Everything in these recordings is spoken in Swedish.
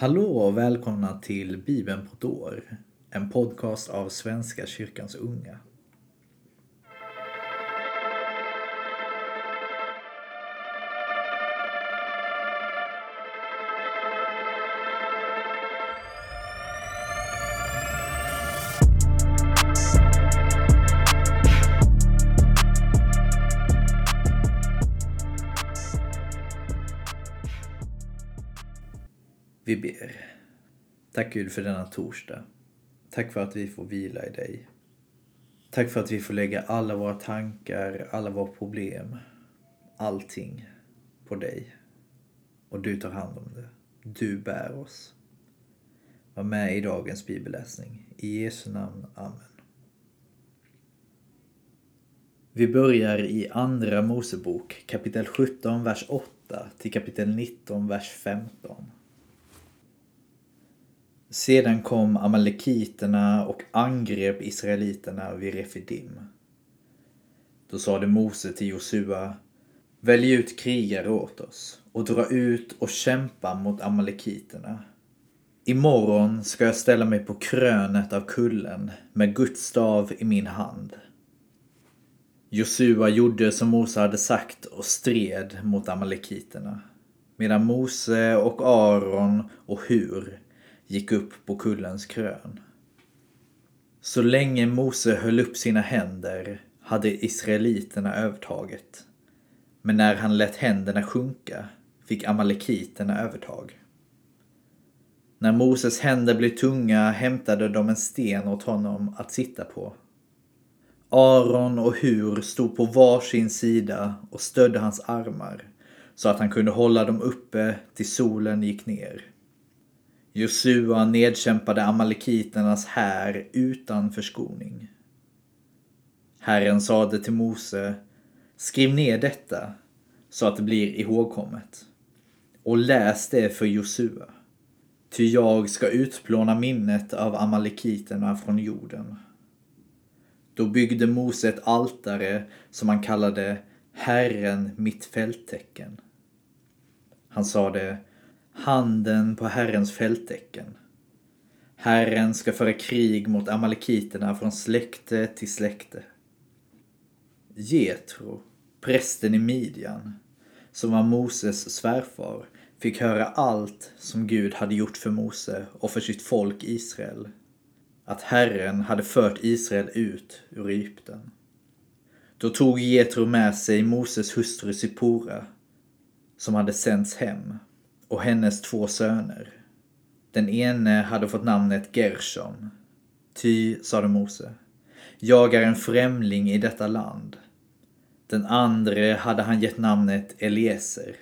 Hallå och välkomna till Bibeln på ett år. En podcast av Svenska kyrkans unga. Tack Gud för denna torsdag. Tack för att vi får vila i dig. Tack för att vi får lägga alla våra tankar, alla våra problem, allting på dig. Och du tar hand om det. Du bär oss. Var med i dagens bibelläsning. I Jesu namn. Amen. Vi börjar i Andra Mosebok kapitel 17, vers 8 till kapitel 19, vers 15. Sedan kom amalekiterna och angrep israeliterna vid Refidim. Då sade Mose till Josua Välj ut krigare åt oss och dra ut och kämpa mot amalekiterna. Imorgon ska jag ställa mig på krönet av kullen med Guds stav i min hand. Josua gjorde som Mose hade sagt och stred mot amalekiterna. Medan Mose och Aron och Hur gick upp på kullens krön. Så länge Mose höll upp sina händer hade israeliterna övertaget. Men när han lät händerna sjunka fick amalekiterna övertag. När Moses händer blev tunga hämtade de en sten åt honom att sitta på. Aron och Hur stod på varsin sida och stödde hans armar så att han kunde hålla dem uppe tills solen gick ner. Josua nedkämpade amalekiternas här utan förskoning. Herren sade till Mose, skriv ner detta så att det blir ihågkommet och läs det för Josua. Ty jag ska utplåna minnet av amalekiterna från jorden. Då byggde Mose ett altare som han kallade Herren mitt fälttecken. Han sade handen på Herrens fälttecken. Herren ska föra krig mot amalekiterna från släkte till släkte. Getro, prästen i Midjan, som var Moses svärfar, fick höra allt som Gud hade gjort för Mose och för sitt folk Israel. Att Herren hade fört Israel ut ur Egypten. Då tog Getro med sig Moses hustru Sippora, som hade sänts hem och hennes två söner. Den ene hade fått namnet Gershom. Ty, sade Mose, jag är en främling i detta land. Den andre hade han gett namnet Eliezer.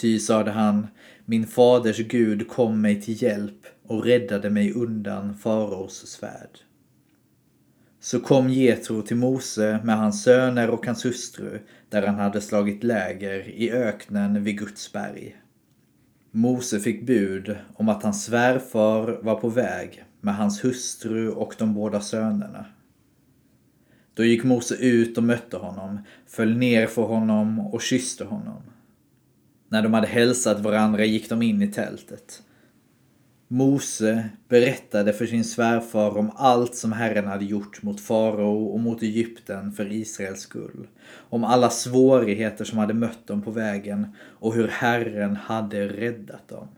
Ty, sade han, min faders Gud kom mig till hjälp och räddade mig undan faraos svärd. Så kom Getro till Mose med hans söner och hans hustru där han hade slagit läger i öknen vid Guds berg. Mose fick bud om att hans svärfar var på väg med hans hustru och de båda sönerna. Då gick Mose ut och mötte honom, föll ner för honom och kysste honom. När de hade hälsat varandra gick de in i tältet. Mose berättade för sin svärfar om allt som Herren hade gjort mot farao och mot Egypten för Israels skull. Om alla svårigheter som hade mött dem på vägen och hur Herren hade räddat dem.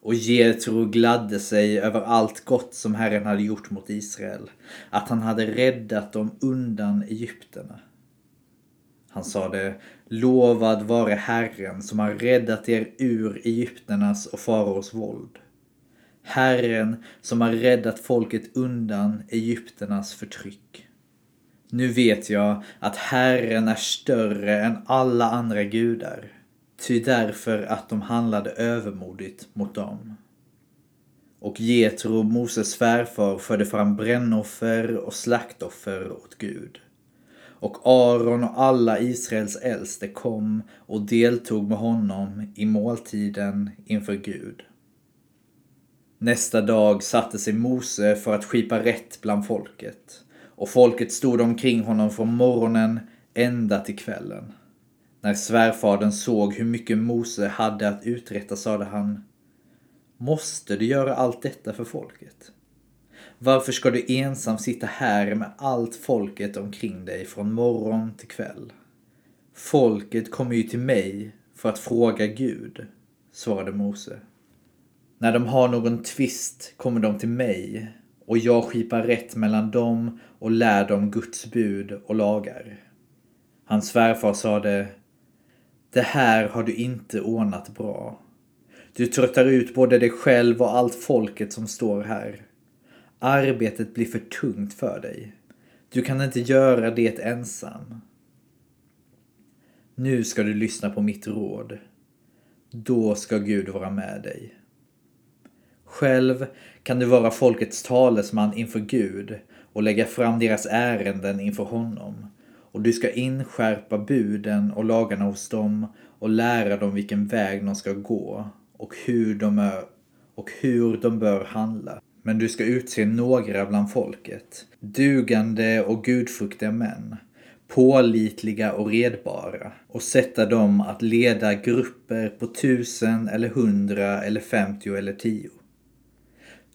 Och Jetro gladde sig över allt gott som Herren hade gjort mot Israel. Att han hade räddat dem undan Egypterna. Han sade, lovad vare Herren som har räddat er ur Egypternas och faraos våld. Herren som har räddat folket undan Egypternas förtryck. Nu vet jag att Herren är större än alla andra gudar, ty därför att de handlade övermodigt mot dem. Och Getro, Moses svärfar, förde fram brännoffer och slaktoffer åt Gud. Och Aron och alla Israels äldste kom och deltog med honom i måltiden inför Gud. Nästa dag satte sig Mose för att skipa rätt bland folket. Och folket stod omkring honom från morgonen ända till kvällen. När svärfadern såg hur mycket Mose hade att uträtta sade han Måste du göra allt detta för folket? Varför ska du ensam sitta här med allt folket omkring dig från morgon till kväll? Folket kommer ju till mig för att fråga Gud, svarade Mose. När de har någon tvist kommer de till mig och jag skipar rätt mellan dem och lär dem Guds bud och lagar. Hans svärfar sade Det här har du inte ordnat bra. Du tröttar ut både dig själv och allt folket som står här. Arbetet blir för tungt för dig. Du kan inte göra det ensam. Nu ska du lyssna på mitt råd. Då ska Gud vara med dig. Själv kan du vara folkets talesman inför Gud och lägga fram deras ärenden inför honom. Och du ska inskärpa buden och lagarna hos dem och lära dem vilken väg de ska gå och hur de, är, och hur de bör handla. Men du ska utse några bland folket, dugande och gudfruktiga män, pålitliga och redbara och sätta dem att leda grupper på tusen eller hundra eller femtio eller tio.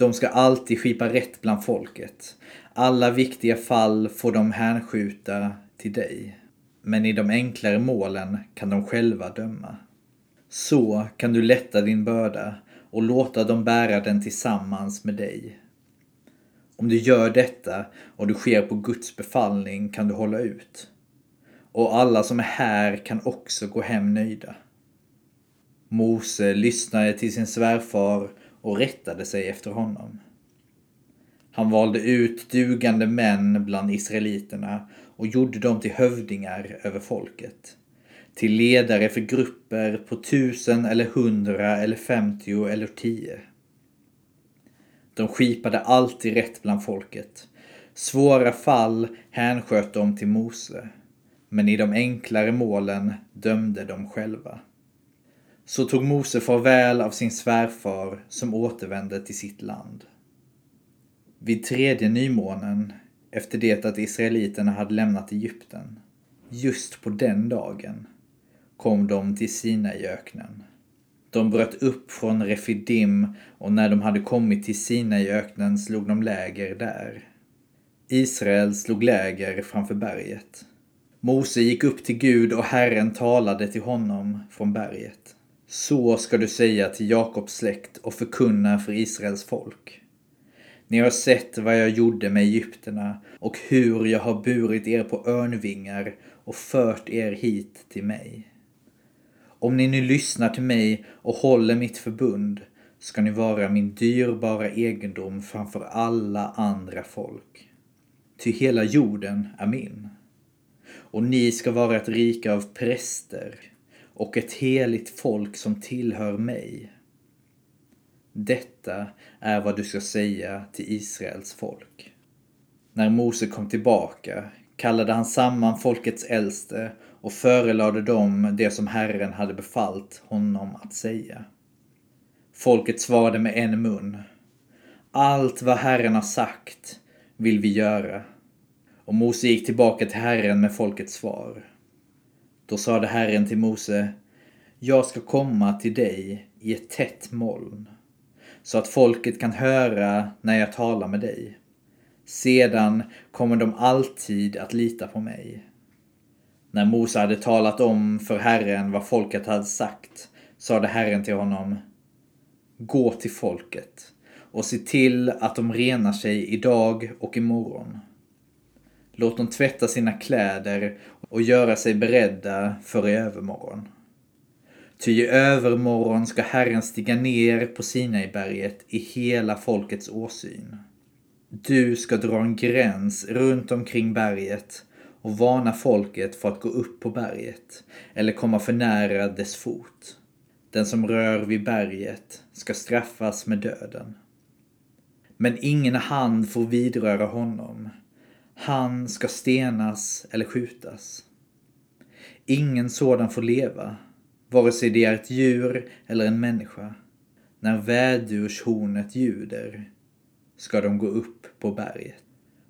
De ska alltid skipa rätt bland folket. Alla viktiga fall får de hänskjuta till dig. Men i de enklare målen kan de själva döma. Så kan du lätta din börda och låta dem bära den tillsammans med dig. Om du gör detta och du sker på Guds befallning kan du hålla ut. Och alla som är här kan också gå hem nöjda. Mose lyssnade till sin svärfar och rättade sig efter honom. Han valde ut dugande män bland israeliterna och gjorde dem till hövdingar över folket. Till ledare för grupper på tusen eller hundra eller femtio eller tio. De skipade alltid rätt bland folket. Svåra fall hänsköt de till Mose. Men i de enklare målen dömde de själva. Så tog Mose farväl av sin svärfar som återvände till sitt land. Vid tredje nymånen, efter det att israeliterna hade lämnat Egypten, just på den dagen, kom de till Sinaiöknen. De bröt upp från Refidim och när de hade kommit till Sinaiöknen slog de läger där. Israel slog läger framför berget. Mose gick upp till Gud och Herren talade till honom från berget. Så ska du säga till Jakobs släkt och förkunna för Israels folk. Ni har sett vad jag gjorde med egyptierna och hur jag har burit er på örnvingar och fört er hit till mig. Om ni nu lyssnar till mig och håller mitt förbund ska ni vara min dyrbara egendom framför alla andra folk. Ty hela jorden är min. Och ni ska vara ett rike av präster och ett heligt folk som tillhör mig. Detta är vad du ska säga till Israels folk. När Mose kom tillbaka kallade han samman folkets äldste och förelade dem det som Herren hade befallt honom att säga. Folket svarade med en mun. Allt vad Herren har sagt vill vi göra. Och Mose gick tillbaka till Herren med folkets svar. Då sade Herren till Mose, jag ska komma till dig i ett tätt moln, så att folket kan höra när jag talar med dig. Sedan kommer de alltid att lita på mig. När Mose hade talat om för Herren vad folket hade sagt, sade Herren till honom, Gå till folket och se till att de renar sig idag och imorgon. Låt dem tvätta sina kläder och göra sig beredda för i övermorgon. Ty i övermorgon ska Herren stiga ner på Sinaiberget i hela folkets åsyn. Du ska dra en gräns runt omkring berget och varna folket för att gå upp på berget eller komma för nära dess fot. Den som rör vid berget ska straffas med döden. Men ingen hand får vidröra honom han ska stenas eller skjutas. Ingen sådan får leva, vare sig det är ett djur eller en människa. När vädurshornet ljuder ska de gå upp på berget.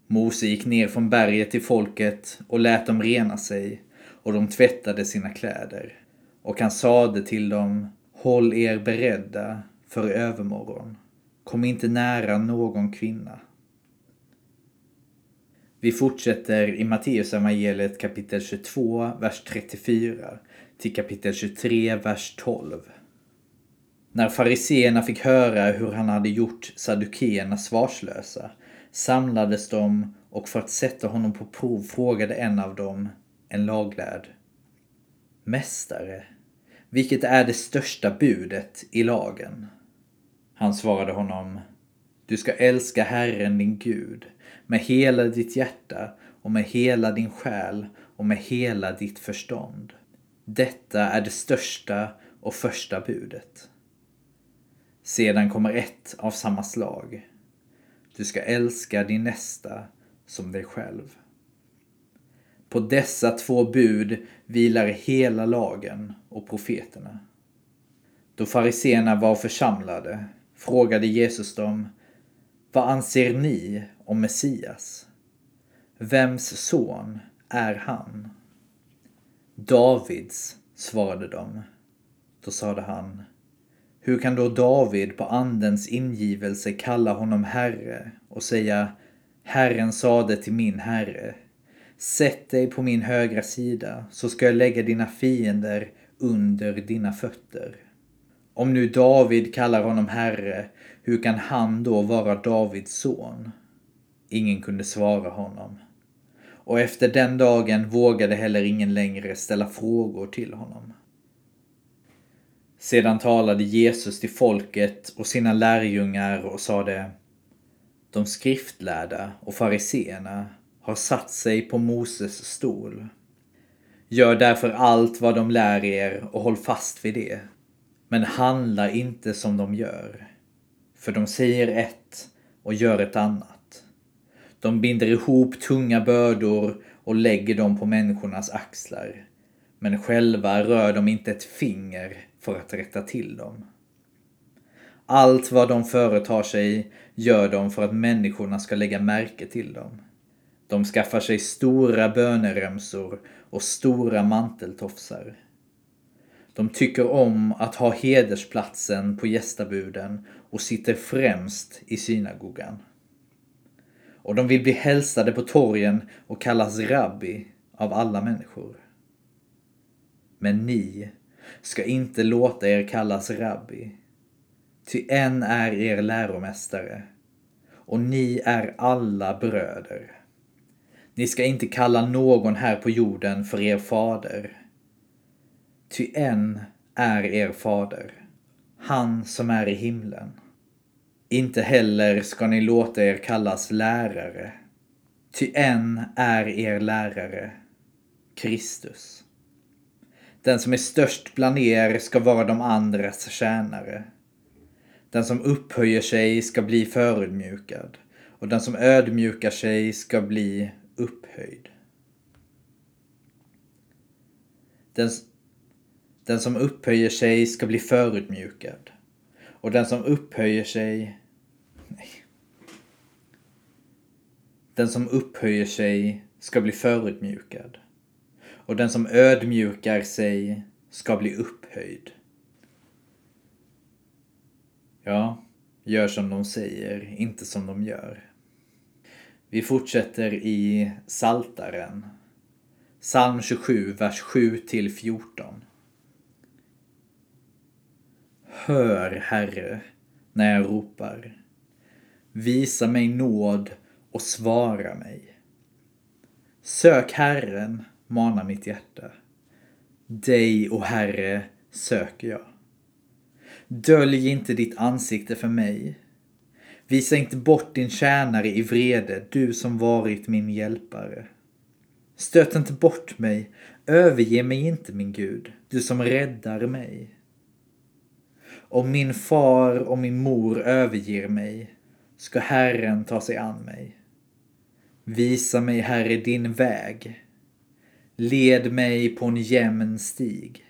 Mose gick ner från berget till folket och lät dem rena sig och de tvättade sina kläder. Och han sade till dem, håll er beredda för övermorgon. Kom inte nära någon kvinna. Vi fortsätter i Matteusevangeliet kapitel 22, vers 34 till kapitel 23, vers 12. När fariseerna fick höra hur han hade gjort saddukeerna svarslösa samlades de och för att sätta honom på prov frågade en av dem, en laglärd. Mästare, vilket är det största budet i lagen? Han svarade honom, du ska älska Herren din Gud med hela ditt hjärta och med hela din själ och med hela ditt förstånd. Detta är det största och första budet. Sedan kommer ett av samma slag. Du ska älska din nästa som dig själv. På dessa två bud vilar hela lagen och profeterna. Då fariseerna var församlade frågade Jesus dem Vad anser ni om Messias? Vems son är han? Davids, svarade de. Då sade han hur kan då David på andens ingivelse kalla honom herre och säga Herren sade till min herre Sätt dig på min högra sida så ska jag lägga dina fiender under dina fötter. Om nu David kallar honom herre, hur kan han då vara Davids son? Ingen kunde svara honom. Och efter den dagen vågade heller ingen längre ställa frågor till honom. Sedan talade Jesus till folket och sina lärjungar och sade De skriftlärda och fariseerna har satt sig på Moses stol. Gör därför allt vad de lär er och håll fast vid det. Men handla inte som de gör. För de säger ett och gör ett annat. De binder ihop tunga bördor och lägger dem på människornas axlar. Men själva rör de inte ett finger för att rätta till dem. Allt vad de företar sig gör de för att människorna ska lägga märke till dem. De skaffar sig stora böneremsor och stora manteltofsar. De tycker om att ha hedersplatsen på gästabuden och sitter främst i synagogan. Och de vill bli hälsade på torgen och kallas rabbi av alla människor. Men ni ska inte låta er kallas rabbi. Ty en är er läromästare och ni är alla bröder. Ni ska inte kalla någon här på jorden för er fader. Ty en är er fader, han som är i himlen. Inte heller ska ni låta er kallas lärare. Ty en är er lärare, Kristus. Den som är störst bland er ska vara de andras tjänare. Den som upphöjer sig ska bli förödmjukad och den som ödmjukar sig ska bli upphöjd. Den, den som upphöjer sig ska bli förödmjukad och den som upphöjer sig Nej. Den som upphöjer sig ska bli förödmjukad och den som ödmjukar sig ska bli upphöjd. Ja, gör som de säger, inte som de gör. Vi fortsätter i Saltaren. Psalm 27, vers 7 till 14. Hör, Herre, när jag ropar. Visa mig nåd och svara mig. Sök Herren manar mitt hjärta. Dig, o Herre, söker jag. Dölj inte ditt ansikte för mig. Visa inte bort din tjänare i vrede, du som varit min hjälpare. Stöt inte bort mig, överge mig inte min Gud, du som räddar mig. Om min far och min mor överger mig ska Herren ta sig an mig. Visa mig, Herre, din väg Led mig på en jämn stig.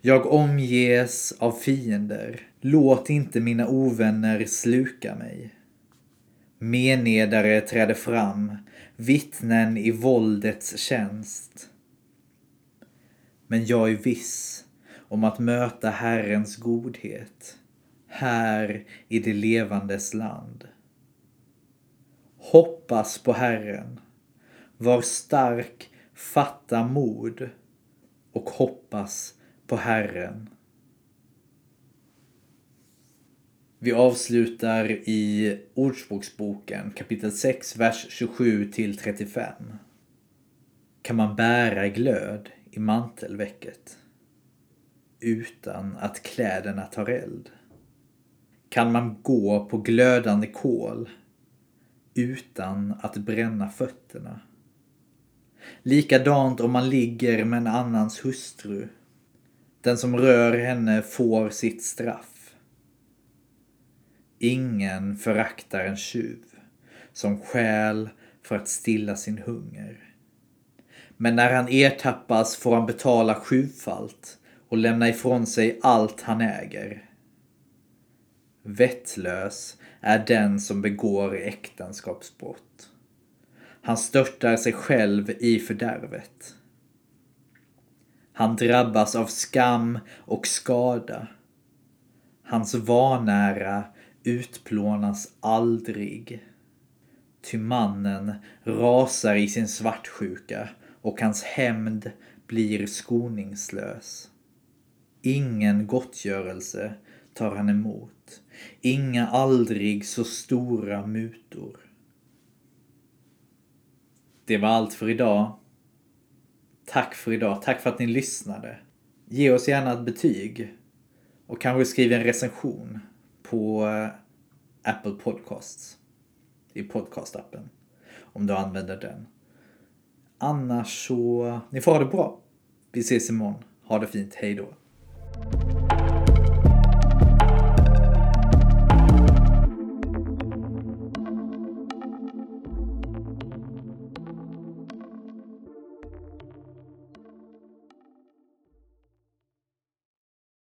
Jag omges av fiender. Låt inte mina ovänner sluka mig. Menedare träder fram, vittnen i våldets tjänst. Men jag är viss om att möta Herrens godhet här i det levandes land. Hoppas på Herren. Var stark, fatta mod och hoppas på Herren. Vi avslutar i Ordspråksboken kapitel 6, vers 27 till 35. Kan man bära glöd i mantelväcket utan att kläderna tar eld? Kan man gå på glödande kol utan att bränna fötterna? Likadant om man ligger med en annans hustru. Den som rör henne får sitt straff. Ingen föraktar en tjuv som skäl för att stilla sin hunger. Men när han ertappas får han betala sjufalt och lämna ifrån sig allt han äger. Vettlös är den som begår äktenskapsbrott. Han störtar sig själv i fördärvet. Han drabbas av skam och skada. Hans vanära utplånas aldrig. Ty mannen rasar i sin svartsjuka och hans hämnd blir skoningslös. Ingen gottgörelse tar han emot. Inga aldrig så stora mutor. Det var allt för idag. Tack för idag. Tack för att ni lyssnade. Ge oss gärna ett betyg. Och kanske skriv en recension på eh, Apple Podcasts. I podcastappen. Om du använder den. Annars så, ni får ha det bra. Vi ses imorgon. Ha det fint. Hej då.